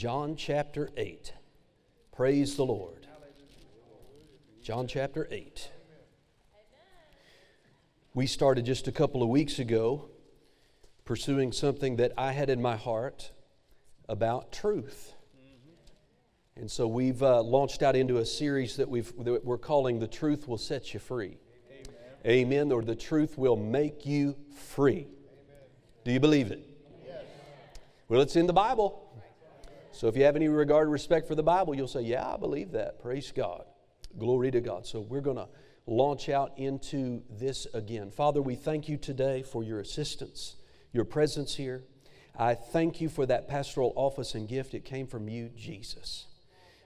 John chapter 8. Praise the Lord. John chapter 8. We started just a couple of weeks ago pursuing something that I had in my heart about truth. And so we've uh, launched out into a series that, we've, that we're calling The Truth Will Set You Free. Amen. Amen. Or The Truth Will Make You Free. Amen. Do you believe it? Yes. Well, it's in the Bible. So if you have any regard or respect for the Bible, you'll say, Yeah, I believe that. Praise God. Glory to God. So we're going to launch out into this again. Father, we thank you today for your assistance, your presence here. I thank you for that pastoral office and gift. It came from you, Jesus.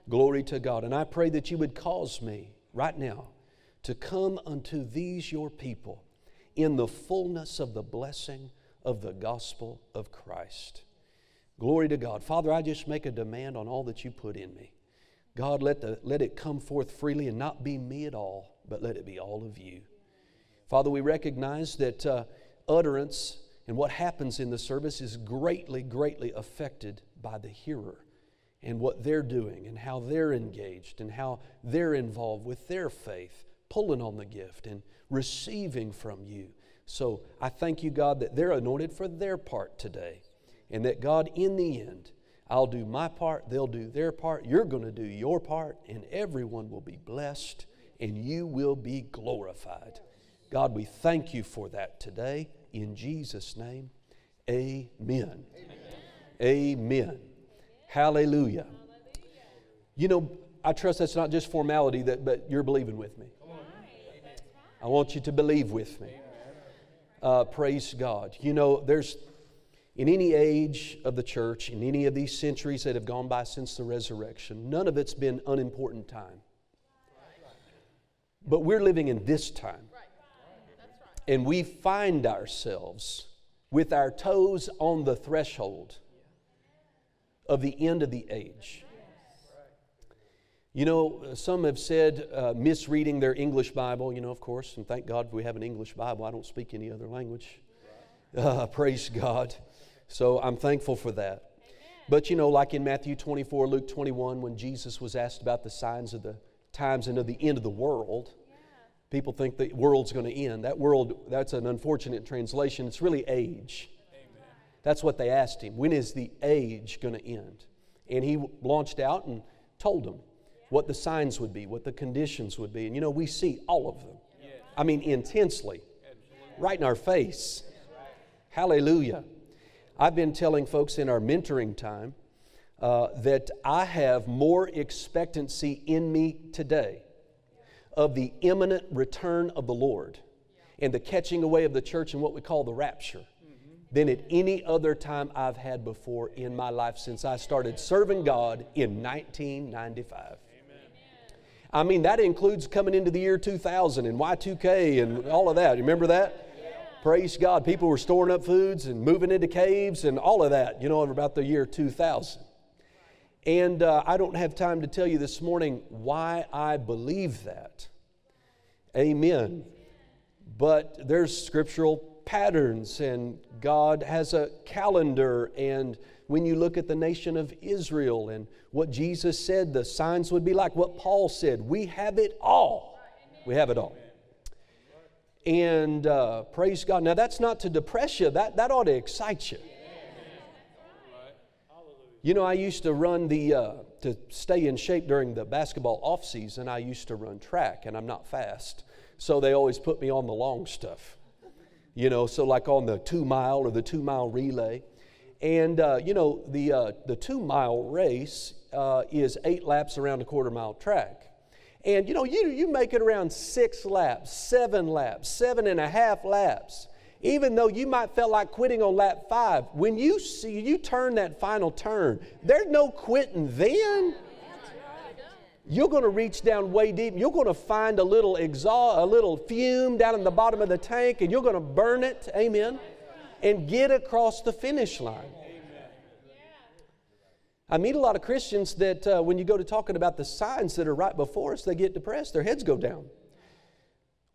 Glory to God. And I pray that you would cause me right now to come unto these your people in the fullness of the blessing of the gospel of Christ. Glory to God. Father, I just make a demand on all that you put in me. God, let, the, let it come forth freely and not be me at all, but let it be all of you. Father, we recognize that uh, utterance and what happens in the service is greatly, greatly affected by the hearer and what they're doing and how they're engaged and how they're involved with their faith, pulling on the gift and receiving from you. So I thank you, God, that they're anointed for their part today. And that God, in the end, I'll do my part, they'll do their part, you're going to do your part, and everyone will be blessed and you will be glorified. God, we thank you for that today. In Jesus' name, amen. Amen. amen. Hallelujah. You know, I trust that's not just formality, that, but you're believing with me. I want you to believe with me. Uh, praise God. You know, there's in any age of the church, in any of these centuries that have gone by since the resurrection, none of it's been unimportant time. But we're living in this time. And we find ourselves with our toes on the threshold of the end of the age. You know, some have said uh, misreading their English Bible, you know, of course, and thank God we have an English Bible. I don't speak any other language. Uh, praise God. So I'm thankful for that. But you know, like in Matthew 24, Luke 21, when Jesus was asked about the signs of the times and of the end of the world, people think the world's going to end. That world, that's an unfortunate translation. It's really age. Amen. That's what they asked him. When is the age going to end? And he launched out and told them what the signs would be, what the conditions would be. And you know, we see all of them. I mean, intensely, right in our face. Hallelujah. I've been telling folks in our mentoring time uh, that I have more expectancy in me today of the imminent return of the Lord and the catching away of the church and what we call the rapture than at any other time I've had before in my life since I started serving God in 1995. I mean, that includes coming into the year 2000 and Y2K and all of that. You remember that? Praise God. People were storing up foods and moving into caves and all of that, you know, about the year 2000. And uh, I don't have time to tell you this morning why I believe that. Amen. But there's scriptural patterns, and God has a calendar. And when you look at the nation of Israel and what Jesus said the signs would be like, what Paul said, we have it all. We have it all. And uh, praise God. Now, that's not to depress you, that, that ought to excite you. You know, I used to run the, uh, to stay in shape during the basketball off season, I used to run track, and I'm not fast. So they always put me on the long stuff. You know, so like on the two mile or the two mile relay. And, uh, you know, the, uh, the two mile race uh, is eight laps around a quarter mile track. And you know, you, you make it around six laps, seven laps, seven and a half laps. Even though you might feel like quitting on lap five, when you see you turn that final turn, there's no quitting then. You're going to reach down way deep. You're going to find a little exhaust, a little fume down in the bottom of the tank, and you're going to burn it. Amen. And get across the finish line. I meet a lot of Christians that uh, when you go to talking about the signs that are right before us, they get depressed, their heads go down.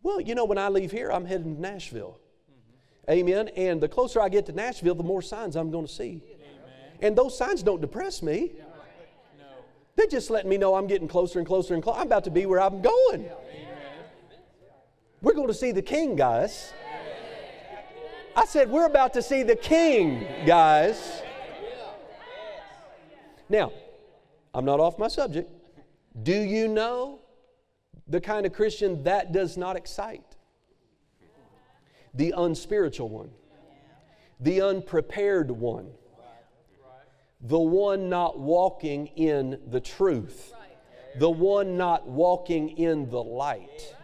Well, you know, when I leave here, I'm heading to Nashville. Mm-hmm. Amen. And the closer I get to Nashville, the more signs I'm going to see. Amen. And those signs don't depress me. Yeah. They're just letting me know I'm getting closer and closer and closer. I'm about to be where I'm going. We're going to see the king, guys. I said, We're about to see the king, guys. Now, I'm not off my subject. Do you know the kind of Christian that does not excite? The unspiritual one, the unprepared one, the one not walking in the truth, the one not walking in the light.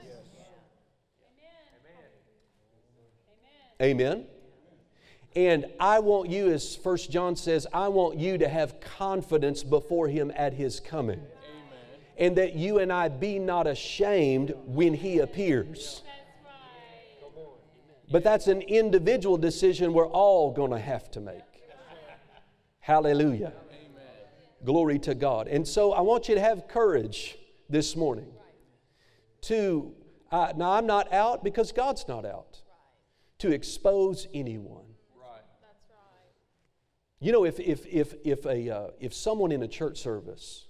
Amen. And I want you, as First John says, I want you to have confidence before him at his coming. Amen. And that you and I be not ashamed when he appears. But that's an individual decision we're all going to have to make. Hallelujah. Amen. Glory to God. And so I want you to have courage this morning to, uh, now I'm not out because God's not out, to expose anyone. You know, if, if, if, if, a, uh, if someone in a church service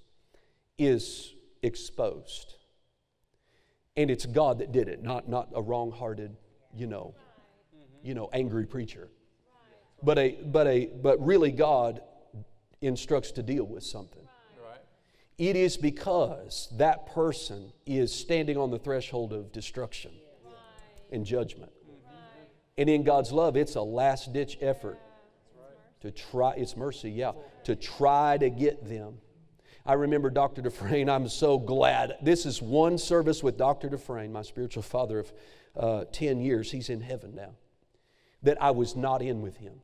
is exposed, and it's God that did it, not, not a wrong hearted, you know, you know, angry preacher. But, a, but, a, but really, God instructs to deal with something. It is because that person is standing on the threshold of destruction and judgment. And in God's love, it's a last ditch effort to try, it's mercy, yeah, to try to get them. I remember Dr. Dufresne, I'm so glad. This is one service with Dr. Dufresne, my spiritual father of uh, 10 years. He's in heaven now. That I was not in with him.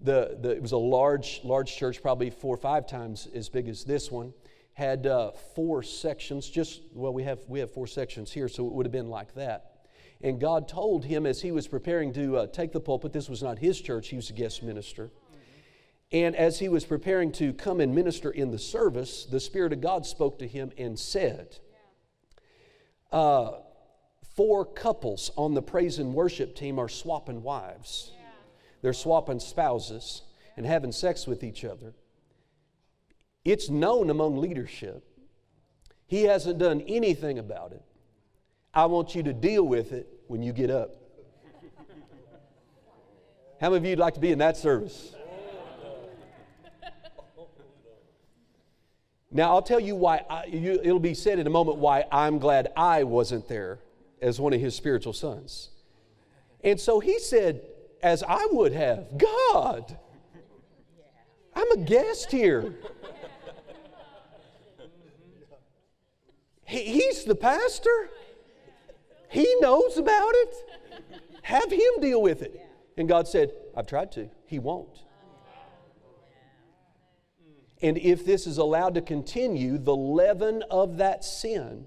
The, the, it was a large, large church, probably four or five times as big as this one. Had uh, four sections, just, well, we have, we have four sections here, so it would have been like that. And God told him as he was preparing to uh, take the pulpit, this was not his church, he was a guest minister. And as he was preparing to come and minister in the service, the Spirit of God spoke to him and said, uh, Four couples on the praise and worship team are swapping wives. They're swapping spouses and having sex with each other. It's known among leadership. He hasn't done anything about it. I want you to deal with it when you get up. How many of you would like to be in that service? Now, I'll tell you why, I, you, it'll be said in a moment why I'm glad I wasn't there as one of his spiritual sons. And so he said, as I would have, God, I'm a guest here. He, he's the pastor. He knows about it. Have him deal with it. And God said, I've tried to. He won't. And if this is allowed to continue, the leaven of that sin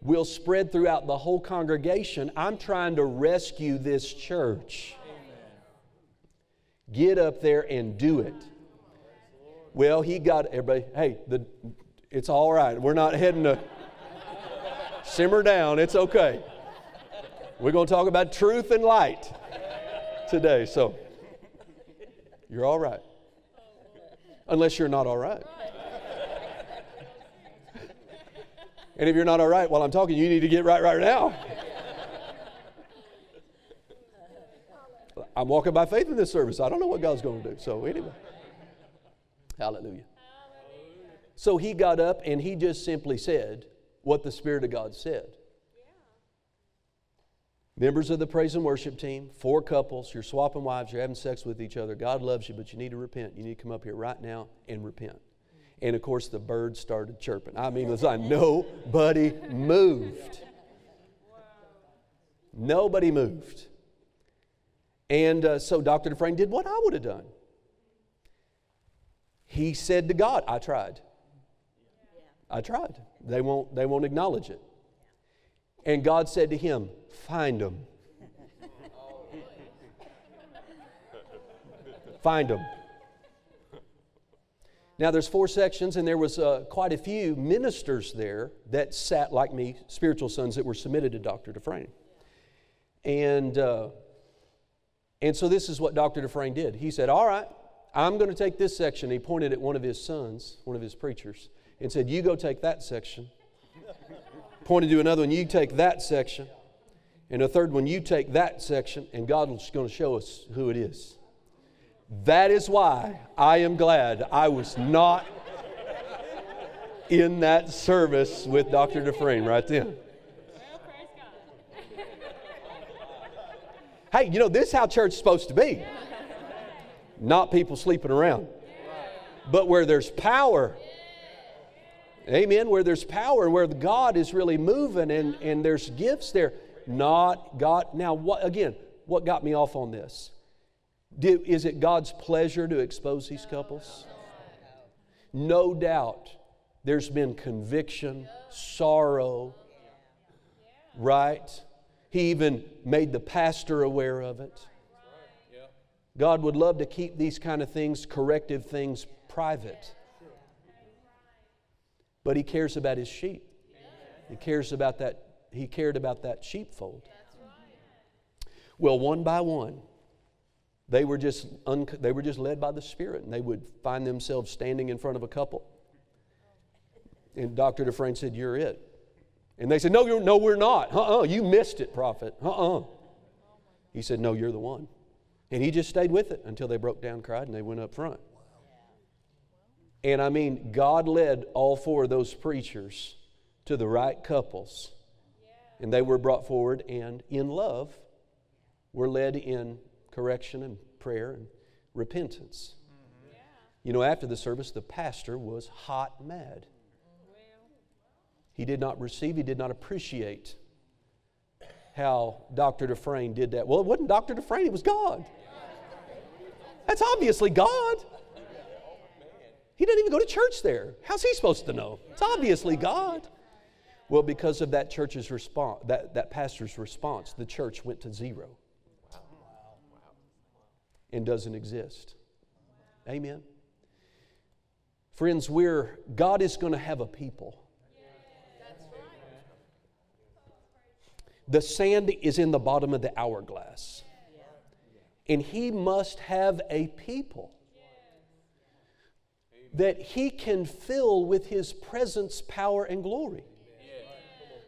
will spread throughout the whole congregation. I'm trying to rescue this church. Get up there and do it. Well, he got everybody, hey, the, it's all right. We're not heading to simmer down. It's okay. We're going to talk about truth and light today. So you're all right. Unless you're not all right. And if you're not all right while I'm talking, you need to get right right now. I'm walking by faith in this service. I don't know what God's going to do. So, anyway. Hallelujah. So he got up and he just simply said what the Spirit of God said. Members of the praise and worship team, four couples, you're swapping wives, you're having sex with each other. God loves you, but you need to repent. You need to come up here right now and repent. And of course, the birds started chirping. I mean, it's like nobody moved. Nobody moved. And uh, so Dr. Dufresne did what I would have done. He said to God, I tried. I tried. They won't, they won't acknowledge it. And God said to him, Find them. Find them. Now, there's four sections, and there was uh, quite a few ministers there that sat like me, spiritual sons that were submitted to Dr. Dufresne. And, uh, and so this is what Dr. Dufresne did. He said, All right, I'm going to take this section. He pointed at one of his sons, one of his preachers, and said, You go take that section. Pointed to another one, you take that section. And a third one, you take that section, and God is going to show us who it is. That is why I am glad I was not in that service with Dr. Dufresne right then. Hey, you know, this is how church is supposed to be. Not people sleeping around. But where there's power, amen, where there's power, and where God is really moving and, and there's gifts there, not God. Now, what, again, what got me off on this? Is it God's pleasure to expose these couples? No doubt there's been conviction, sorrow, right? He even made the pastor aware of it. God would love to keep these kind of things, corrective things, private. But He cares about His sheep. He cares about that. He cared about that sheepfold. Well, one by one, they were just un- they were just led by the Spirit, and they would find themselves standing in front of a couple. And Dr. Dufresne said, "You're it." And they said, "No, you're, no, we're not. Uh-uh, you missed it, prophet. Uh-uh." He said, "No, you're the one." And he just stayed with it until they broke down, cried, and they went up front. And I mean, God led all four of those preachers to the right couples. And they were brought forward and in love were led in correction and prayer and repentance. Mm-hmm. You know, after the service, the pastor was hot mad. He did not receive, he did not appreciate how Dr. Dufresne did that. Well, it wasn't Dr. Dufresne, it was God. That's obviously God. He doesn't even go to church there. How's he supposed to know? It's obviously God. Well, because of that church's response, that, that pastor's response, the church went to zero and doesn't exist. Amen. Friends, we're God is going to have a people. The sand is in the bottom of the hourglass. And he must have a people that he can fill with his presence, power, and glory.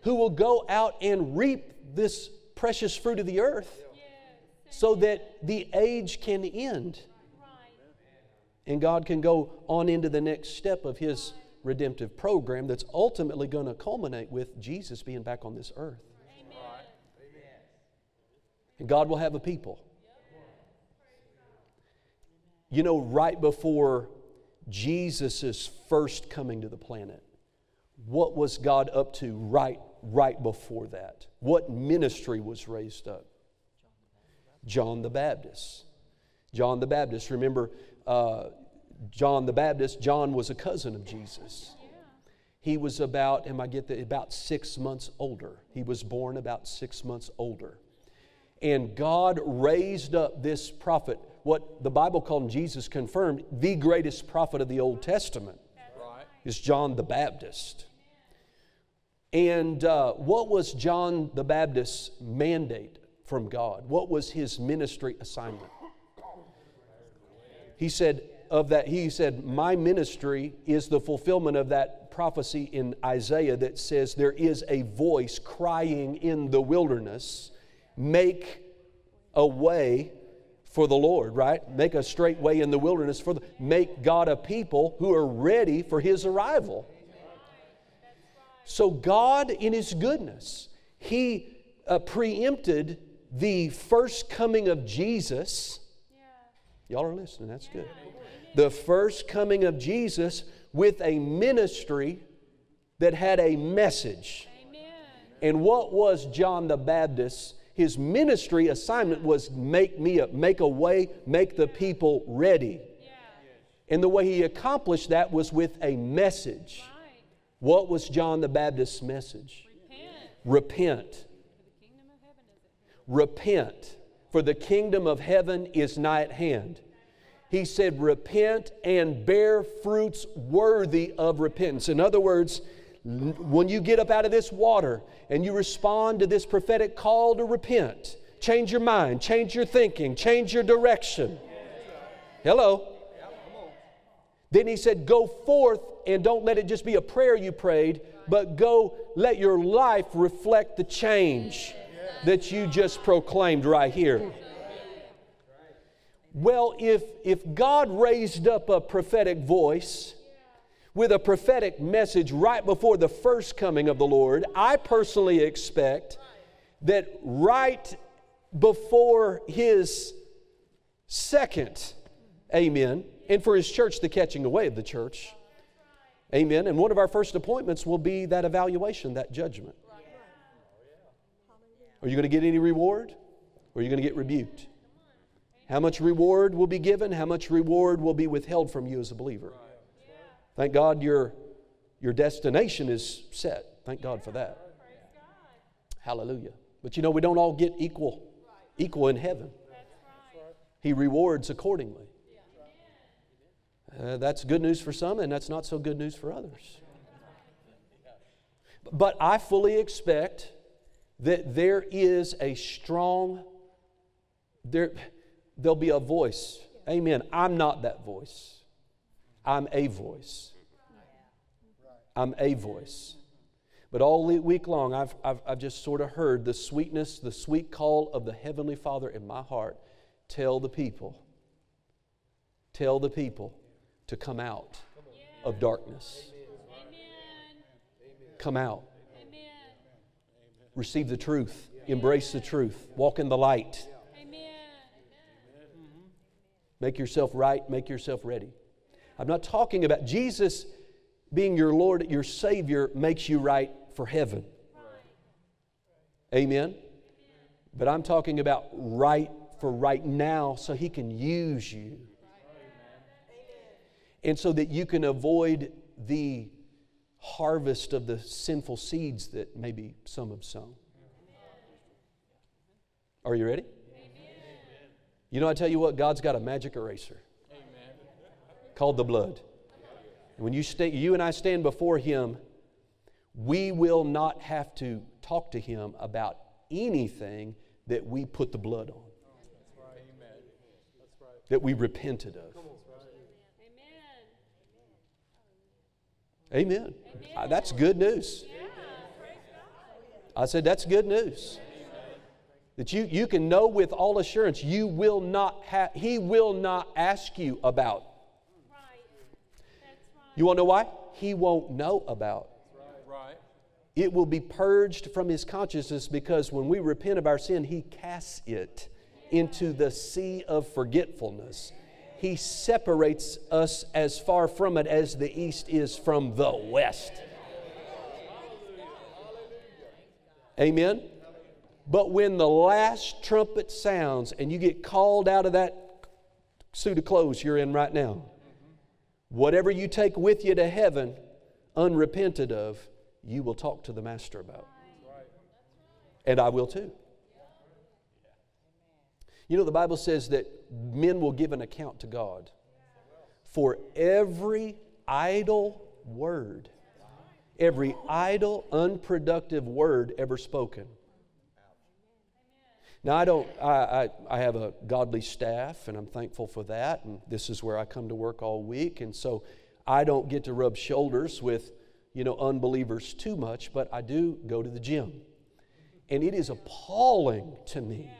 Who will go out and reap this precious fruit of the earth so that the age can end and God can go on into the next step of His redemptive program that's ultimately going to culminate with Jesus being back on this earth. And God will have a people. You know, right before Jesus' first coming to the planet, what was God up to right, right before that? What ministry was raised up? John the Baptist. John the Baptist, remember, uh, John the Baptist, John was a cousin of Jesus. He was about, am I get that, about six months older. He was born about six months older. And God raised up this prophet, what the Bible called Jesus confirmed, the greatest prophet of the Old Testament is John the Baptist. And uh, what was John the Baptist's mandate? from God? What was his ministry assignment? He said, of that, he said, My ministry is the fulfillment of that prophecy in Isaiah that says, There is a voice crying in the wilderness, make a way for the Lord, right? Make a straight way in the wilderness for the, make God a people who are ready for his arrival. So God in his goodness, he uh, preempted the first coming of Jesus. Yeah. Y'all are listening, that's good. The first coming of Jesus with a ministry that had a message. And what was John the Baptist? His ministry assignment was make me a, make a way, make the people ready. And the way he accomplished that was with a message. What was John the Baptist's message? Repent. Repent. For the kingdom of heaven is nigh at hand. He said, Repent and bear fruits worthy of repentance. In other words, when you get up out of this water and you respond to this prophetic call to repent, change your mind, change your thinking, change your direction. Hello. Then he said, Go forth and don't let it just be a prayer you prayed, but go let your life reflect the change that you just proclaimed right here. Well, if, if God raised up a prophetic voice with a prophetic message right before the first coming of the Lord, I personally expect that right before his second, amen, and for his church, the catching away of the church, amen, and one of our first appointments will be that evaluation, that judgment. Are you going to get any reward? Or are you going to get rebuked? How much reward will be given? How much reward will be withheld from you as a believer? Thank God your, your destination is set. Thank God for that. Hallelujah. But you know, we don't all get equal, equal in heaven. He rewards accordingly. Uh, that's good news for some, and that's not so good news for others. But I fully expect that there is a strong, there, there'll be a voice. Amen. I'm not that voice. I'm a voice. I'm a voice. But all week long, I've, I've, I've just sort of heard the sweetness, the sweet call of the Heavenly Father in my heart tell the people, tell the people to come out of darkness. Come out. Receive the truth. Embrace the truth. Walk in the light. Make yourself right. Make yourself ready. I'm not talking about Jesus being your Lord, your Savior, makes you right for heaven. Amen? But I'm talking about right for right now so He can use you. And so that you can avoid the harvest of the sinful seeds that maybe some have sown. Are you ready? You know, I tell you what, God's got a magic eraser called the blood. And when you, stay, you and I stand before Him, we will not have to talk to Him about anything that we put the blood on, that we repented of. Amen. Amen. That's good news. I said, that's good news. That you, you can know with all assurance you will not have, he will not ask you about. You want to know why? He won't know about. Right. It will be purged from his consciousness because when we repent of our sin, he casts it into the sea of forgetfulness. He separates us as far from it as the east is from the west. Amen? But when the last trumpet sounds and you get called out of that suit of clothes you're in right now, whatever you take with you to heaven unrepented of, you will talk to the Master about. And I will too. You know, the Bible says that men will give an account to God for every idle word, every idle, unproductive word ever spoken. Now, I don't, I, I, I, have a godly staff, and I'm thankful for that. And this is where I come to work all week. And so I don't get to rub shoulders with, you know, unbelievers too much, but I do go to the gym. And it is appalling to me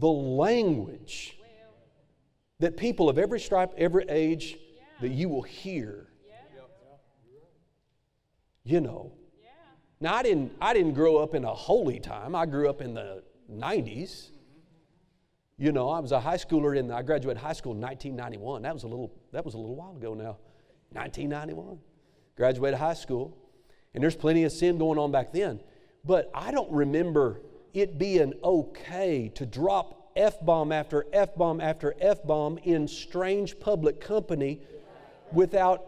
the language that people of every stripe, every age, that you will hear. You know. Now I didn't I didn't grow up in a holy time. I grew up in the 90s. You know, I was a high schooler in I graduated high school in 1991. That was a little that was a little while ago now. 1991. Graduated high school. And there's plenty of sin going on back then. But I don't remember it being okay to drop F bomb after F bomb after F bomb in strange public company without.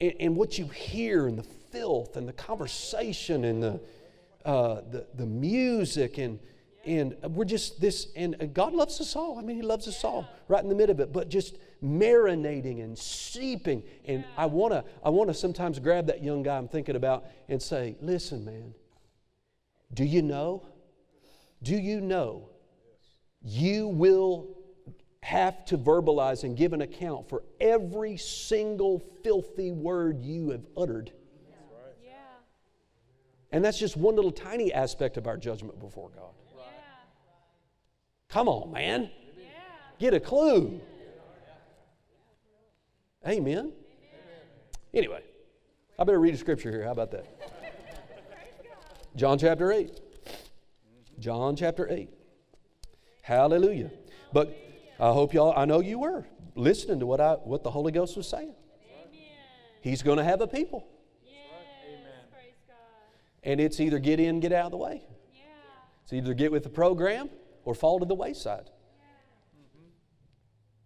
And, and what you hear and the filth and the conversation and the, uh, the, the music and, and we're just this and god loves us all i mean he loves us all right in the middle of it but just marinating and seeping. And I want to I want to sometimes grab that young guy I'm thinking about and say, "Listen, man. Do you know Do you know you will have to verbalize and give an account for every single filthy word you have uttered? Yeah. And that's just one little tiny aspect of our judgment before God. Yeah. Come on, man. Yeah. Get a clue. Amen. Anyway, I better read a scripture here. How about that? John chapter 8. John chapter 8. Hallelujah. But I hope y'all, I know you were listening to what, I, what the Holy Ghost was saying. Amen. He's going to have a people. Yes. Praise And it's either get in, get out of the way. Yeah. It's either get with the program or fall to the wayside.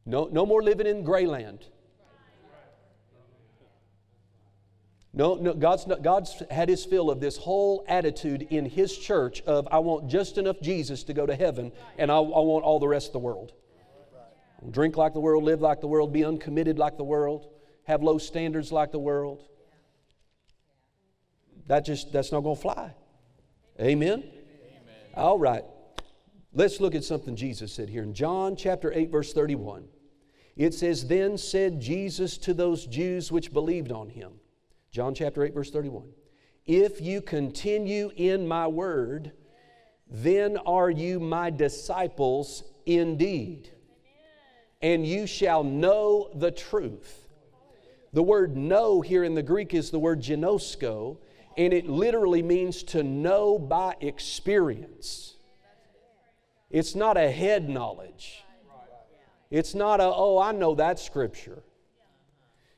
No, no more living in gray land. No, no God's, not, God's had his fill of this whole attitude in his church of I want just enough Jesus to go to heaven and I, I want all the rest of the world. Drink like the world, live like the world, be uncommitted like the world, have low standards like the world. That just that's not going to fly. Amen. All right. Let's look at something Jesus said here in John chapter 8 verse 31. It says then said Jesus to those Jews which believed on him. John chapter 8 verse 31. If you continue in my word, then are you my disciples indeed. And you shall know the truth. The word know here in the Greek is the word ginosko, and it literally means to know by experience. It's not a head knowledge. It's not a, oh, I know that scripture.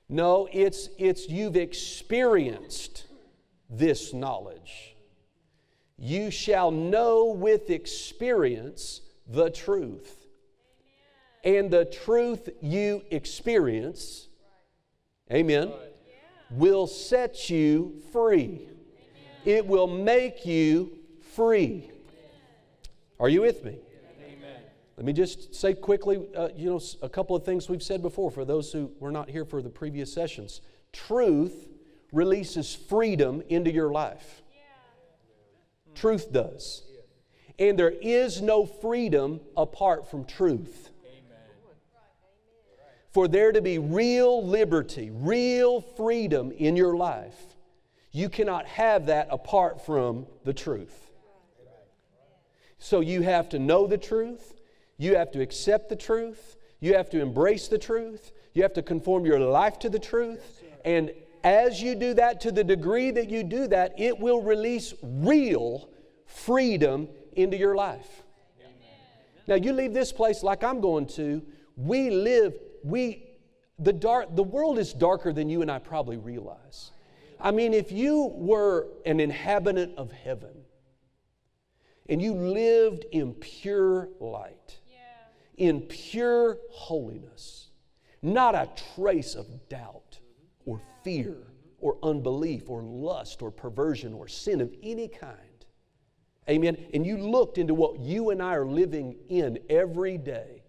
No, it's, it's you've experienced this knowledge. You shall know with experience the truth. And the truth you experience, amen, will set you free. It will make you free. Are you with me? Let me just say quickly, uh, you know, a couple of things we've said before for those who were not here for the previous sessions. Truth releases freedom into your life. Truth does. And there is no freedom apart from truth. For there to be real liberty, real freedom in your life, you cannot have that apart from the truth. So you have to know the truth, you have to accept the truth, you have to embrace the truth, you have to conform your life to the truth, and as you do that, to the degree that you do that, it will release real freedom into your life. Now, you leave this place like I'm going to, we live, we, the dark, the world is darker than you and I probably realize. I mean, if you were an inhabitant of heaven and you lived in pure light. In pure holiness, not a trace of doubt or fear or unbelief or lust or perversion or sin of any kind. Amen. And you looked into what you and I are living in every day,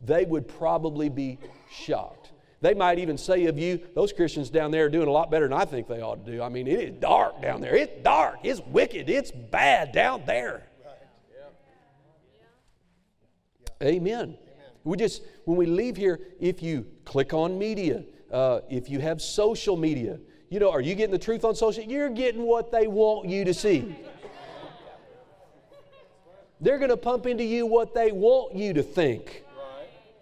they would probably be shocked. They might even say of you, those Christians down there are doing a lot better than I think they ought to do. I mean, it is dark down there. It's dark. It's wicked. It's bad down there. Amen. We just, when we leave here, if you click on media, uh, if you have social media, you know, are you getting the truth on social? You're getting what they want you to see. They're going to pump into you what they want you to think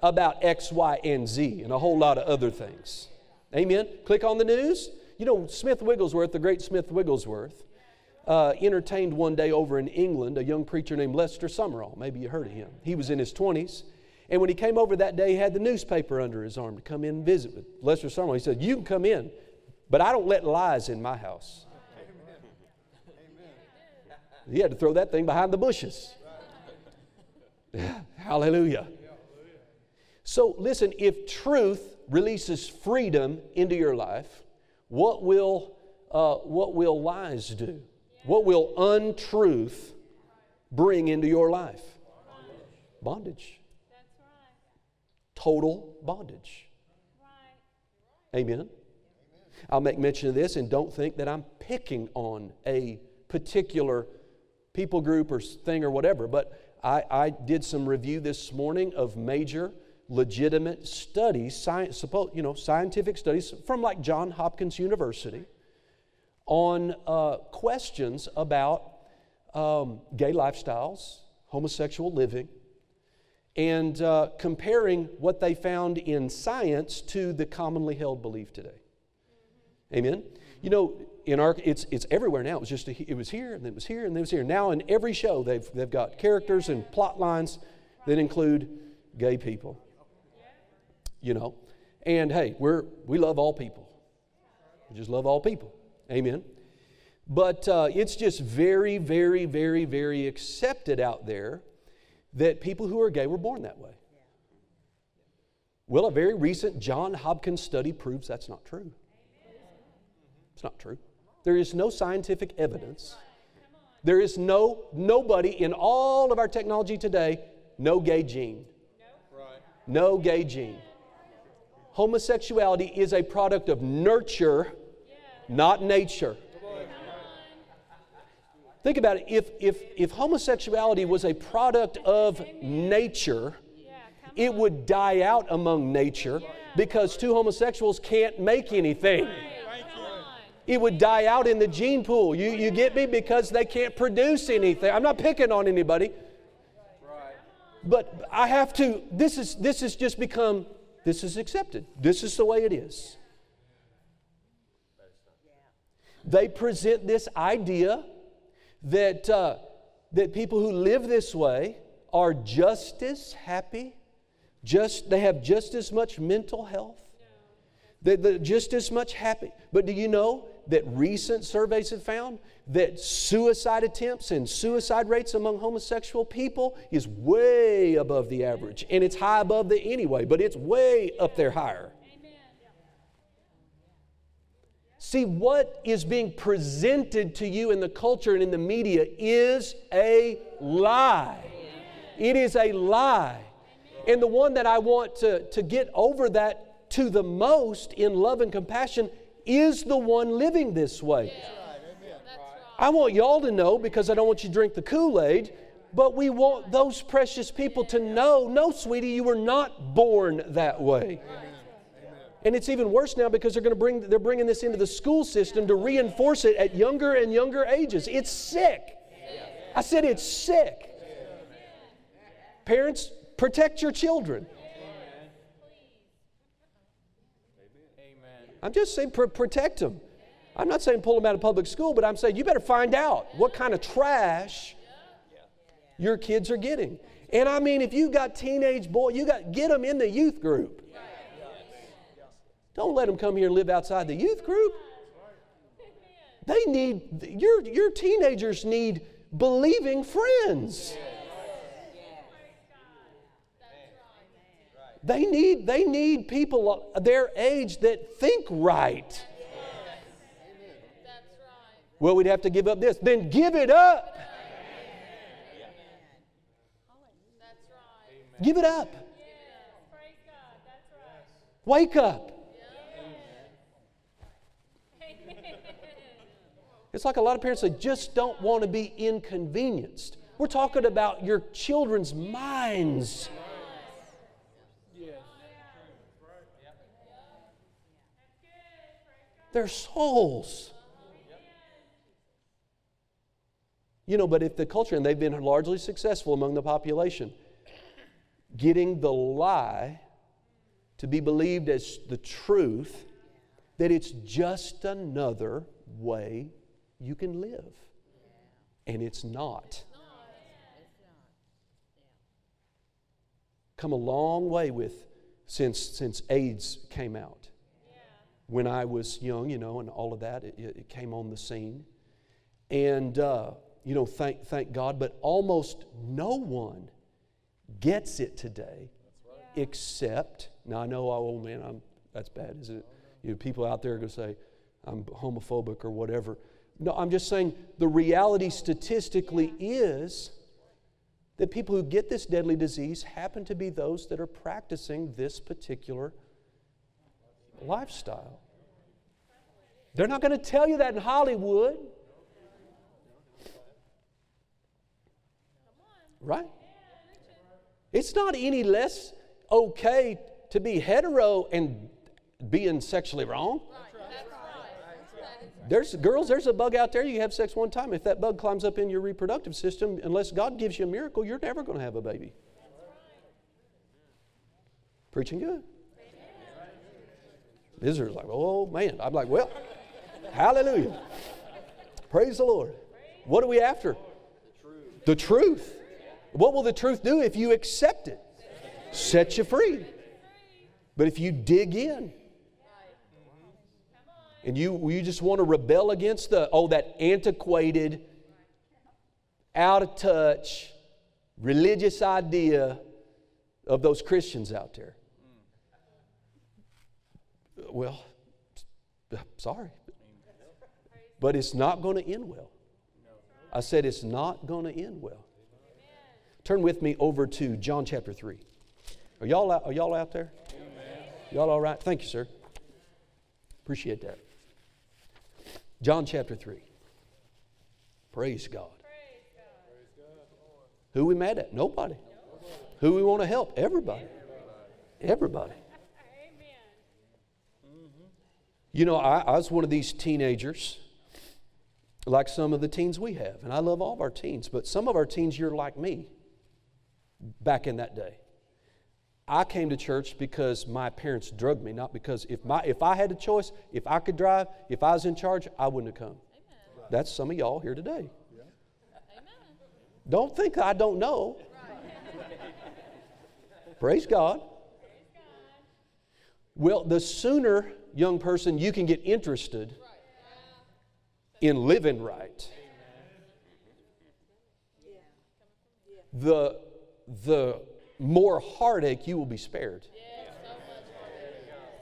about X, Y, and Z, and a whole lot of other things. Amen. Click on the news. You know, Smith Wigglesworth, the great Smith Wigglesworth, uh, entertained one day over in England a young preacher named Lester Sumrall. Maybe you heard of him. He was in his 20s. And when he came over that day, he had the newspaper under his arm to come in and visit with Lester Sumrall. He said, You can come in, but I don't let lies in my house. He had to throw that thing behind the bushes. Hallelujah. So, listen, if truth releases freedom into your life, what will, uh, what will lies do? What will untruth bring into your life? Bondage. Total bondage. Amen. I'll make mention of this and don't think that I'm picking on a particular people group or thing or whatever. But I, I did some review this morning of major legitimate studies, science, you know, scientific studies from like John Hopkins University on uh, questions about um, gay lifestyles, homosexual living, and uh, comparing what they found in science to the commonly held belief today. Amen. You know, in our it's it's everywhere now. It was just a, it was here and it was here and it was here. Now in every show they've they've got characters and plot lines that include gay people. You know, and hey, we're we love all people. We just love all people. Amen. But uh, it's just very, very, very, very accepted out there that people who are gay were born that way. Well, a very recent John Hopkins study proves that's not true. It's not true. There is no scientific evidence. There is no nobody in all of our technology today, no gay gene. No gay gene. Homosexuality is a product of nurture, not nature. Think about it. If, if, if homosexuality was a product of nature, it would die out among nature because two homosexuals can't make anything. It would die out in the gene pool. You, you get me? Because they can't produce anything. I'm not picking on anybody. But I have to, this is this has just become, this is accepted. This is the way it is. They present this idea that, uh, that people who live this way are just as happy, just, they have just as much mental health, just as much happy. But do you know that recent surveys have found that suicide attempts and suicide rates among homosexual people is way above the average. And it's high above the anyway, but it's way up there higher. See, what is being presented to you in the culture and in the media is a lie. It is a lie. And the one that I want to, to get over that to the most in love and compassion is the one living this way. I want y'all to know because I don't want you to drink the Kool Aid, but we want those precious people to know no, sweetie, you were not born that way. And it's even worse now because they're going to bring they're bringing this into the school system to reinforce it at younger and younger ages. It's sick. I said it's sick. Parents, protect your children. I'm just saying pr- protect them. I'm not saying pull them out of public school, but I'm saying you better find out what kind of trash your kids are getting. And I mean, if you got teenage boy, you got get them in the youth group. Don't let them come here and live outside the youth group. They need, your, your teenagers need believing friends. They need, they need people their age that think right. Well, we'd have to give up this. Then give it up. Give it up. Wake up. It's like a lot of parents that just don't want to be inconvenienced. We're talking about your children's minds. Their souls. You know, but if the culture, and they've been largely successful among the population, getting the lie to be believed as the truth, that it's just another way you can live. And it's not. Come a long way with since since AIDS came out. When I was young, you know, and all of that, it, it came on the scene. And uh, you know, thank thank God, but almost no one gets it today except now I know oh man, I'm that's bad, is it? You know, people out there are gonna say, I'm homophobic or whatever. No, I'm just saying the reality statistically is that people who get this deadly disease happen to be those that are practicing this particular lifestyle. They're not going to tell you that in Hollywood. Right? It's not any less okay to be hetero and being sexually wrong. There's girls, there's a bug out there. You have sex one time. If that bug climbs up in your reproductive system, unless God gives you a miracle, you're never going to have a baby. Preaching good. Visitors like, oh man. I'm like, well, hallelujah. Praise the Lord. What are we after? The truth. What will the truth do if you accept it? Set you free. But if you dig in, and you, you just want to rebel against the, oh, that antiquated, out of touch, religious idea of those Christians out there. Well, sorry. But it's not going to end well. I said it's not going to end well. Turn with me over to John chapter 3. Are y'all out, are y'all out there? Y'all all right? Thank you, sir. Appreciate that. John chapter 3. Praise God. Who we mad at? Nobody. Who we want to help? Everybody. Everybody. You know, I, I was one of these teenagers, like some of the teens we have, and I love all of our teens, but some of our teens, you're like me back in that day. I came to church because my parents drugged me, not because if, my, if I had a choice, if I could drive, if I was in charge, I wouldn't have come. Amen. That's some of y'all here today. Yeah. Don't think I don't know. Praise God. Well, the sooner, young person, you can get interested in living right, the, the more heartache you will be spared.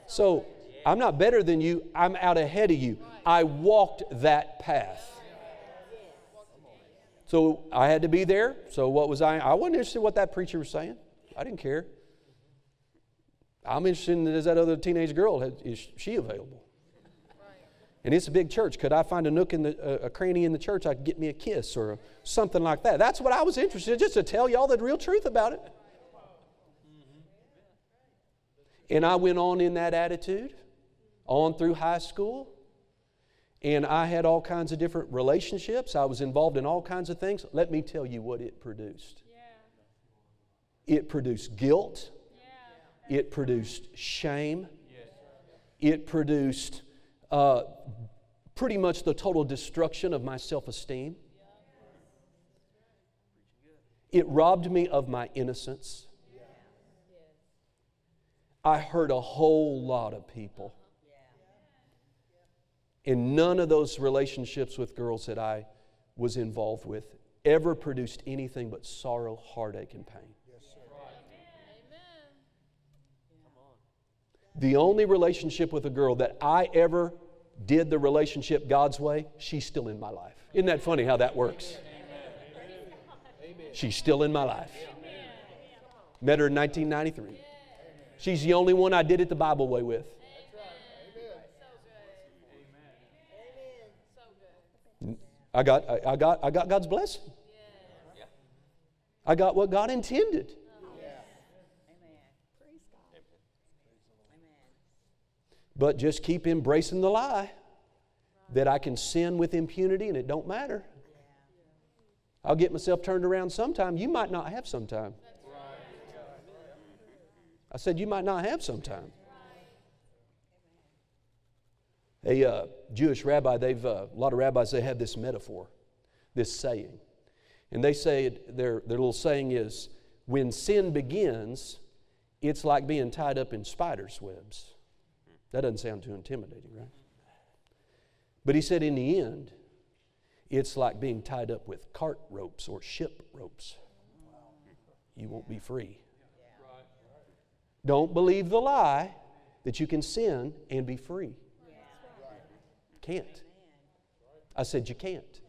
So I'm not better than you, I'm out ahead of you. I walked that path. So I had to be there. So what was I? I wasn't interested in what that preacher was saying. I didn't care. I'm interested in is that other teenage girl, is she available? And it's a big church. Could I find a nook in the, a cranny in the church I could get me a kiss or something like that? That's what I was interested in, just to tell y'all the real truth about it. And I went on in that attitude on through high school. And I had all kinds of different relationships. I was involved in all kinds of things. Let me tell you what it produced yeah. it produced guilt, yeah. it produced shame, it produced uh, pretty much the total destruction of my self esteem. It robbed me of my innocence. I hurt a whole lot of people. And none of those relationships with girls that I was involved with ever produced anything but sorrow, heartache, and pain. The only relationship with a girl that I ever did the relationship God's way, she's still in my life. Isn't that funny how that works? She's still in my life. Met her in 1993. She's the only one I did it the Bible way with. I got, I, got, I got God's blessing. I got what God intended. But just keep embracing the lie that I can sin with impunity and it don't matter. I'll get myself turned around sometime. You might not have sometime. I said, You might not have sometime. A uh, Jewish rabbi, they've, uh, a lot of rabbis, they have this metaphor, this saying. And they say, their, their little saying is, when sin begins, it's like being tied up in spider's webs. That doesn't sound too intimidating, right? But he said, in the end, it's like being tied up with cart ropes or ship ropes. You won't be free. Don't believe the lie that you can sin and be free. Can't. I said you can't.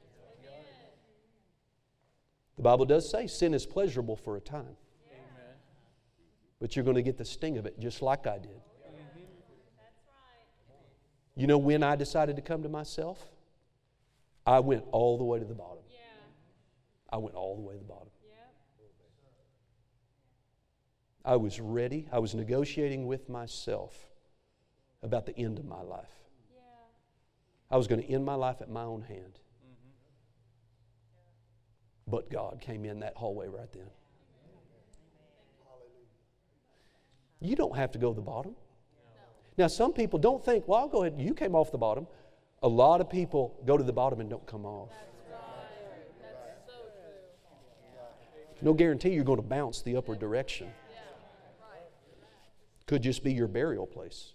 The Bible does say sin is pleasurable for a time. But you're going to get the sting of it just like I did. You know when I decided to come to myself? I went all the way to the bottom. I went all the way to the bottom. I was ready. I was negotiating with myself about the end of my life. Yeah. I was going to end my life at my own hand. But God came in that hallway right then. You don't have to go to the bottom. Now, some people don't think, well, I'll go ahead. You came off the bottom. A lot of people go to the bottom and don't come off. So. No guarantee you're going to bounce the upward direction. Could just be your burial place.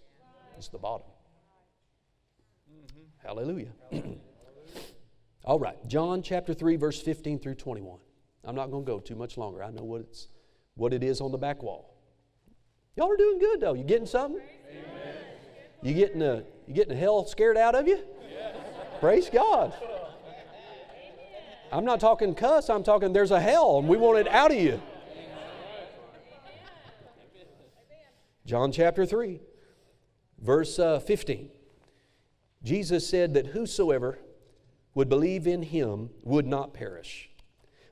It's the bottom. Mm-hmm. Hallelujah. All right, John chapter 3, verse 15 through 21. I'm not going to go too much longer. I know what, it's, what it is on the back wall. Y'all are doing good, though. You getting something? You getting, a, you getting hell scared out of you? Praise God. I'm not talking cuss, I'm talking there's a hell and we want it out of you. John chapter 3, verse uh, 15. Jesus said that whosoever would believe in him would not perish,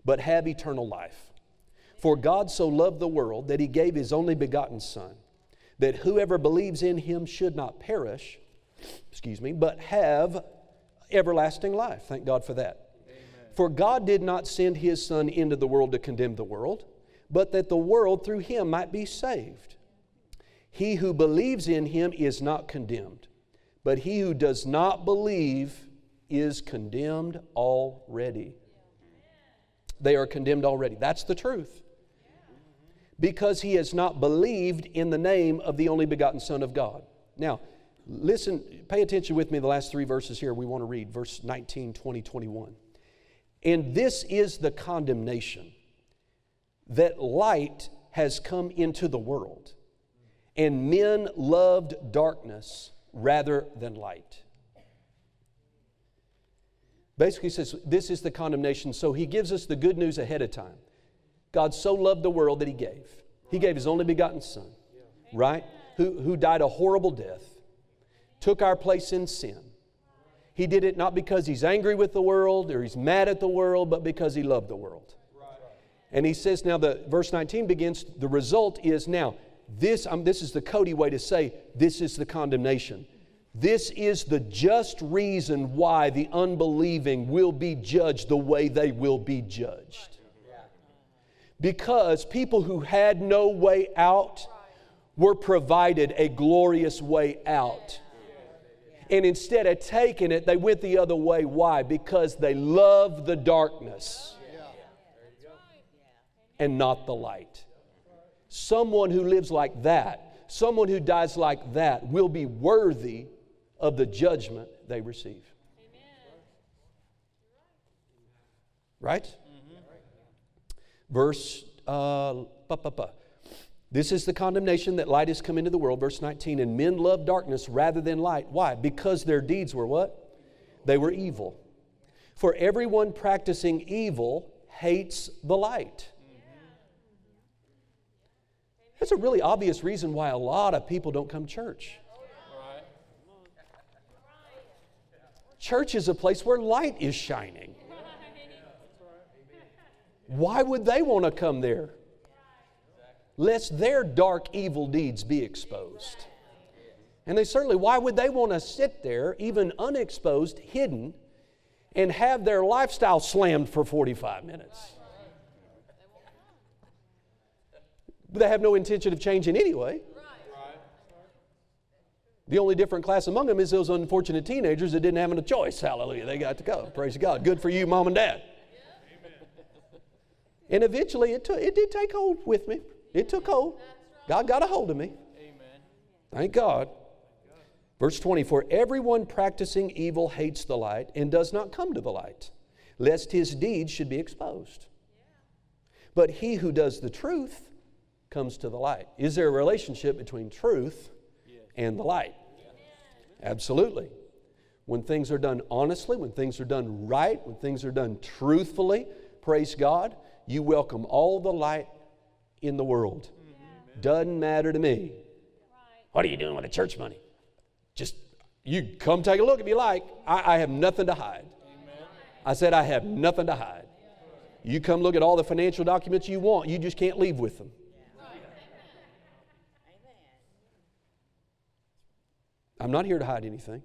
but have eternal life. For God so loved the world that he gave his only begotten Son, that whoever believes in him should not perish, excuse me, but have everlasting life. Thank God for that. For God did not send his Son into the world to condemn the world, but that the world through him might be saved. He who believes in him is not condemned, but he who does not believe is condemned already. They are condemned already. That's the truth. Because he has not believed in the name of the only begotten Son of God. Now, listen, pay attention with me the last three verses here we want to read verse 19, 20, 21. And this is the condemnation that light has come into the world, and men loved darkness rather than light. Basically, he says this is the condemnation. So he gives us the good news ahead of time. God so loved the world that he gave. He gave his only begotten Son, right? Who, who died a horrible death, took our place in sin. He did it not because he's angry with the world or he's mad at the world, but because he loved the world. And he says now, the verse 19 begins, the result is now, this, um, this is the Cody way to say, this is the condemnation. This is the just reason why the unbelieving will be judged the way they will be judged. Because people who had no way out were provided a glorious way out. And instead of taking it, they went the other way. Why? Because they love the darkness and not the light. Someone who lives like that, someone who dies like that, will be worthy of the judgment they receive. Right? Verse, uh. This is the condemnation that light has come into the world, verse 19, and men love darkness rather than light. Why? Because their deeds were what? They were evil. For everyone practicing evil hates the light. That's a really obvious reason why a lot of people don't come to church. Church is a place where light is shining. Why would they want to come there? Lest their dark, evil deeds be exposed. And they certainly, why would they want to sit there, even unexposed, hidden, and have their lifestyle slammed for 45 minutes? But they have no intention of changing anyway. The only different class among them is those unfortunate teenagers that didn't have a choice. Hallelujah. They got to go. Praise God. Good for you, mom and dad. And eventually it, took, it did take hold with me. It took hold. God got a hold of me. Amen. Thank God. Verse 20 For everyone practicing evil hates the light and does not come to the light, lest his deeds should be exposed. But he who does the truth comes to the light. Is there a relationship between truth and the light? Absolutely. When things are done honestly, when things are done right, when things are done truthfully, praise God, you welcome all the light in the world. Doesn't matter to me. What are you doing with the church money? Just, you come take a look if you like. I, I have nothing to hide. I said, I have nothing to hide. You come look at all the financial documents you want, you just can't leave with them. I'm not here to hide anything.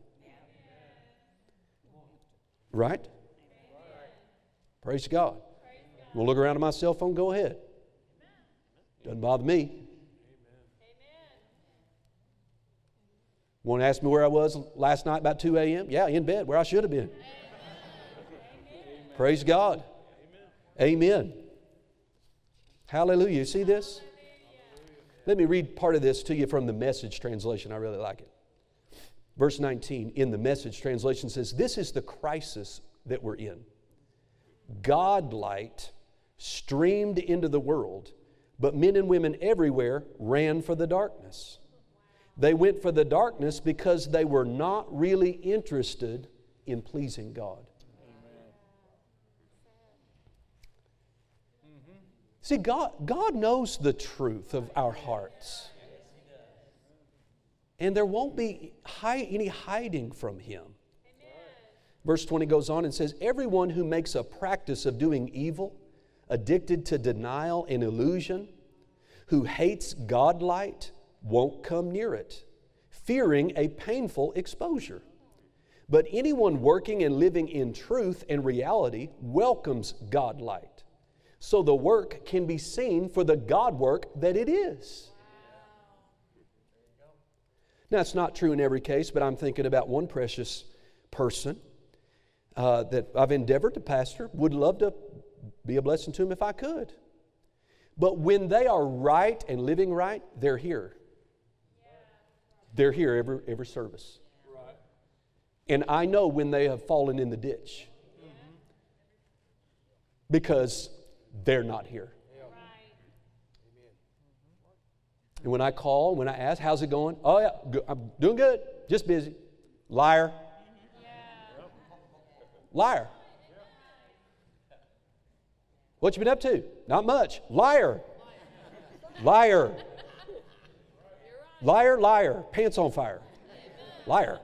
Right? Praise God. I'm going to look around at my cell phone, go ahead. Doesn't bother me. Want to ask me where I was last night about 2 a.m.? Yeah, in bed, where I should have been. Praise God. Amen. Hallelujah. You see this? Let me read part of this to you from the message translation. I really like it. Verse 19 in the message translation says, This is the crisis that we're in. God light streamed into the world, but men and women everywhere ran for the darkness. They went for the darkness because they were not really interested in pleasing God. See, God, God knows the truth of our hearts. And there won't be any hiding from Him. Verse 20 goes on and says, Everyone who makes a practice of doing evil, addicted to denial and illusion, who hates God light, won't come near it, fearing a painful exposure. But anyone working and living in truth and reality welcomes God light so the work can be seen for the God work that it is. Now, it's not true in every case, but I'm thinking about one precious person uh, that I've endeavored to pastor, would love to be a blessing to him if I could. But when they are right and living right, they're here. They're here every, every service. And I know when they have fallen in the ditch. Because they're not here. And when I call, when I ask, how's it going? Oh, yeah, I'm doing good, just busy. Liar. Liar. What you been up to? Not much. Liar. Liar. Liar, liar. Pants on fire. Liar.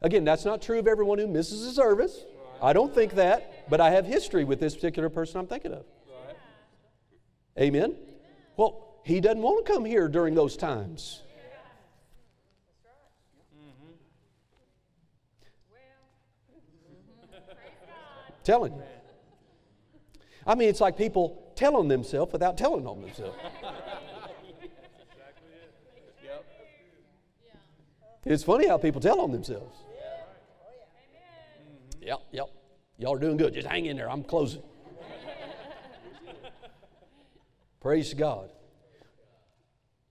Again, that's not true of everyone who misses a service. I don't think that, but I have history with this particular person I'm thinking of. Amen? Well, he doesn't want to come here during those times. Telling you. I mean, it's like people telling themselves without telling on themselves. It's funny how people tell on themselves. Yep, yep. Y'all are doing good. Just hang in there. I'm closing. Praise God.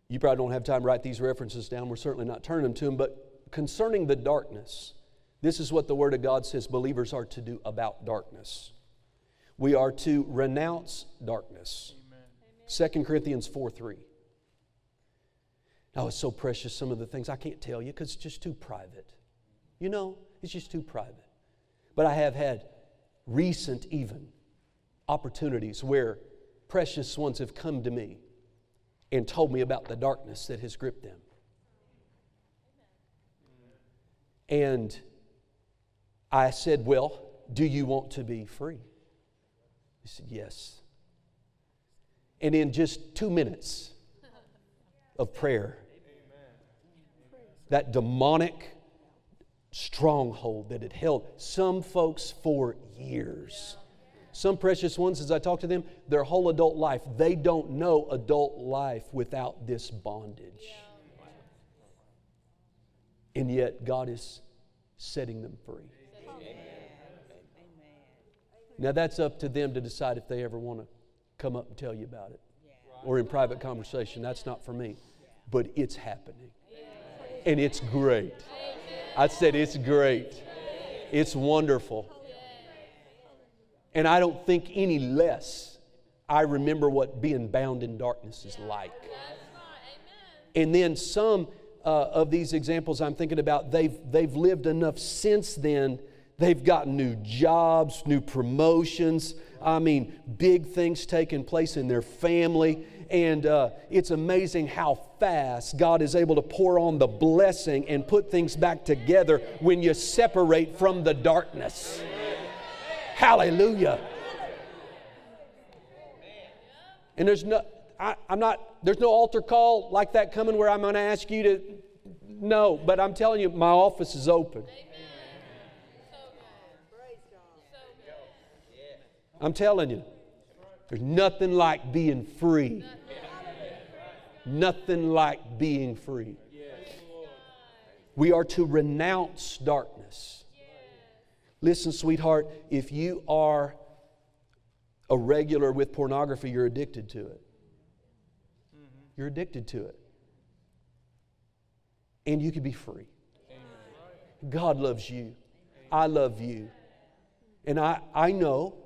You probably don't have time to write these references down. We're certainly not turning them to them. But concerning the darkness, this is what the Word of God says believers are to do about darkness. We are to renounce darkness. Amen. 2 Corinthians 4 3. Now, it's so precious, some of the things I can't tell you because it's just too private. You know, it's just too private. But I have had recent, even opportunities where precious ones have come to me and told me about the darkness that has gripped them. And I said, Well, do you want to be free? He said, Yes. And in just two minutes of prayer, that demonic stronghold that had held some folks for years. Some precious ones, as I talk to them, their whole adult life, they don't know adult life without this bondage. And yet, God is setting them free. Now, that's up to them to decide if they ever want to come up and tell you about it or in private conversation. That's not for me. But it's happening. And it's great. I said, It's great. It's wonderful. And I don't think any less I remember what being bound in darkness is like. And then some uh, of these examples I'm thinking about, they've, they've lived enough since then. They've gotten new jobs, new promotions. I mean, big things taking place in their family. And uh, it's amazing how fast God is able to pour on the blessing and put things back together when you separate from the darkness. Hallelujah. And there's no, I, am not, there's no altar call like that coming where I'm going to ask you to No, but I'm telling you, my office is open. I'm telling you, there's nothing like being free. Nothing like being free. We are to renounce darkness. Listen, sweetheart, if you are a regular with pornography, you're addicted to it. You're addicted to it. And you could be free. God loves you. I love you. And I, I know,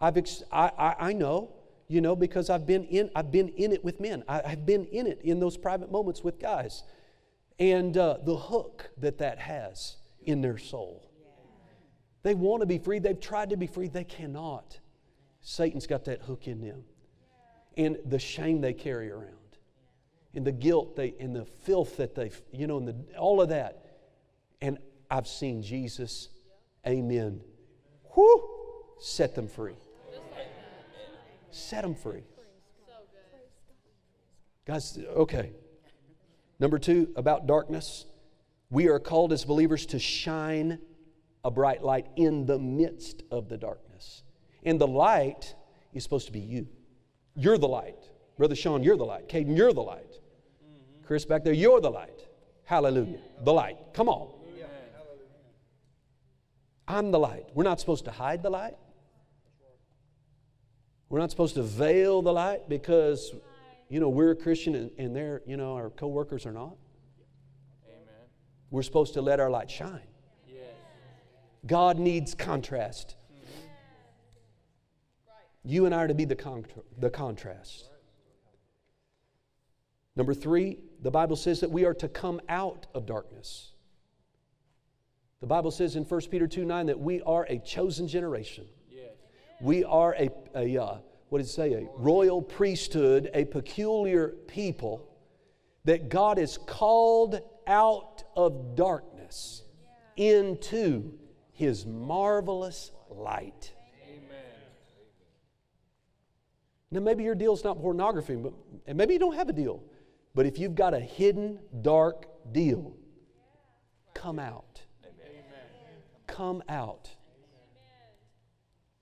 I've ex- I, I, I know, you know, because I've been in, I've been in it with men. I, have been in it in those private moments with guys. And uh, the hook that that has in their soul. They want to be free. They've tried to be free. They cannot. Satan's got that hook in them. And the shame they carry around. And the guilt they, and the filth that they, you know, and the, all of that. And I've seen Jesus, amen, whoo, set them free. Set them free. Guys, okay. Number two, about darkness. We are called as believers to shine a bright light in the midst of the darkness. And the light is supposed to be you. You're the light. Brother Sean, you're the light. Caden, you're the light. Chris back there, you're the light. Hallelujah. The light. Come on. I'm the light. We're not supposed to hide the light. We're not supposed to veil the light because, you know, we're a Christian and, and they're, you know, our coworkers are not. Amen. We're supposed to let our light shine. God needs contrast. You and I are to be the, contra- the contrast. Number three, the Bible says that we are to come out of darkness. The Bible says in 1 Peter 2 9 that we are a chosen generation. We are a, a uh, what does it say? A royal priesthood, a peculiar people that God has called out of darkness into his marvelous light. Now, maybe your deal's not pornography, but, and maybe you don't have a deal. But if you've got a hidden, dark deal, come out. Come out.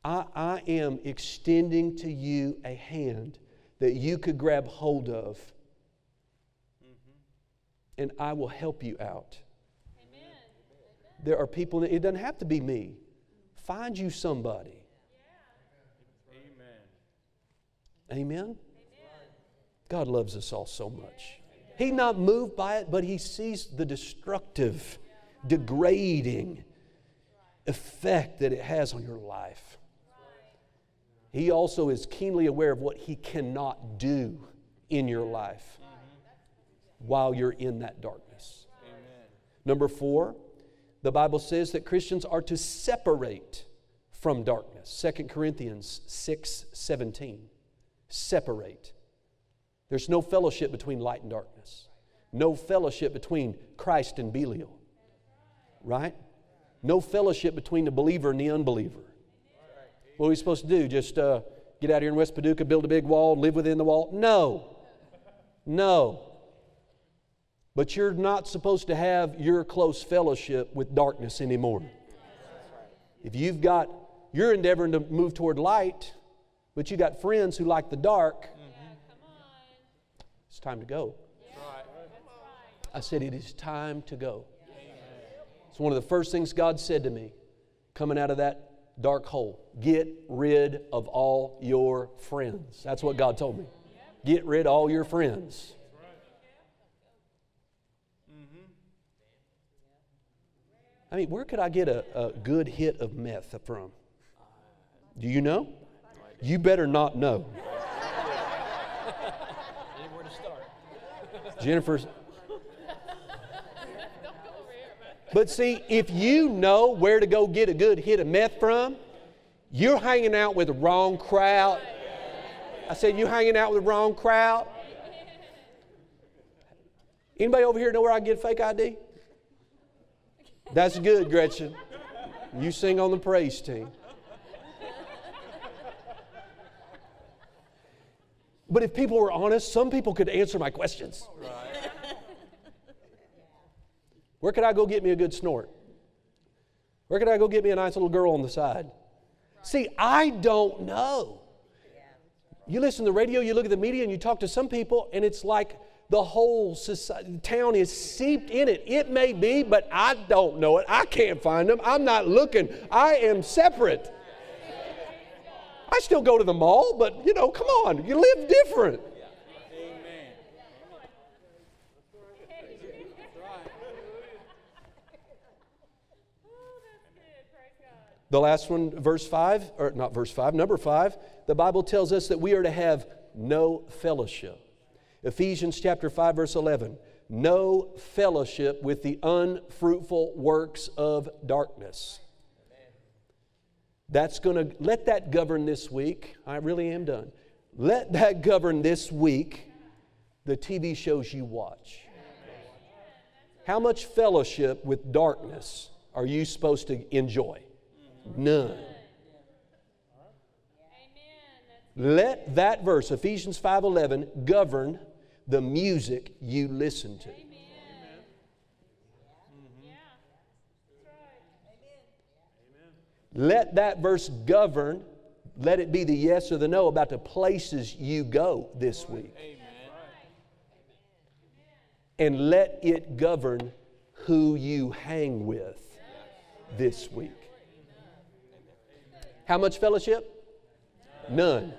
I, I am extending to you a hand that you could grab hold of, mm-hmm. and I will help you out. There are people, it doesn't have to be me. Find you somebody. Amen. Amen. God loves us all so much. He's not moved by it, but he sees the destructive, degrading effect that it has on your life. He also is keenly aware of what He cannot do in your life while you're in that darkness. Number four, the Bible says that Christians are to separate from darkness. 2 Corinthians 6 17. Separate. There's no fellowship between light and darkness, no fellowship between Christ and Belial, right? No fellowship between the believer and the unbeliever. What are we supposed to do? Just uh, get out here in West Paducah, build a big wall, live within the wall? No. No. But you're not supposed to have your close fellowship with darkness anymore. If you've got, you're endeavoring to move toward light, but you got friends who like the dark, it's time to go. I said, It is time to go. It's one of the first things God said to me coming out of that dark hole. Get rid of all your friends. That's what God told me. Get rid of all your friends. I mean, where could I get a, a good hit of meth from? Do you know? You better not know. Anywhere to start. Jennifer's. But see, if you know where to go get a good hit of meth from, you're hanging out with the wrong crowd. I said, you're hanging out with the wrong crowd. Anybody over here know where I get fake ID? That's good, Gretchen. You sing on the praise team. But if people were honest, some people could answer my questions. Right. Where could I go get me a good snort? Where could I go get me a nice little girl on the side? See, I don't know. You listen to the radio, you look at the media, and you talk to some people, and it's like the whole society, town is seeped in it. It may be, but I don't know it. I can't find them. I'm not looking. I am separate. I still go to the mall, but you know, come on, you live different. The last one, verse 5, or not verse 5, number 5, the Bible tells us that we are to have no fellowship. Ephesians chapter 5, verse 11, no fellowship with the unfruitful works of darkness. That's going to, let that govern this week. I really am done. Let that govern this week the TV shows you watch. How much fellowship with darkness are you supposed to enjoy? None. Let that verse, Ephesians 5:11, govern the music you listen to. Let that verse govern, let it be the yes or the no about the places you go this week. And let it govern who you hang with this week. How much fellowship? None.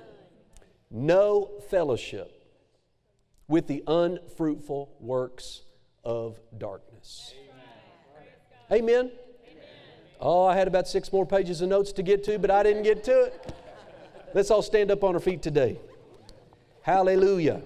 No fellowship with the unfruitful works of darkness. Amen. Oh, I had about six more pages of notes to get to, but I didn't get to it. Let's all stand up on our feet today. Hallelujah.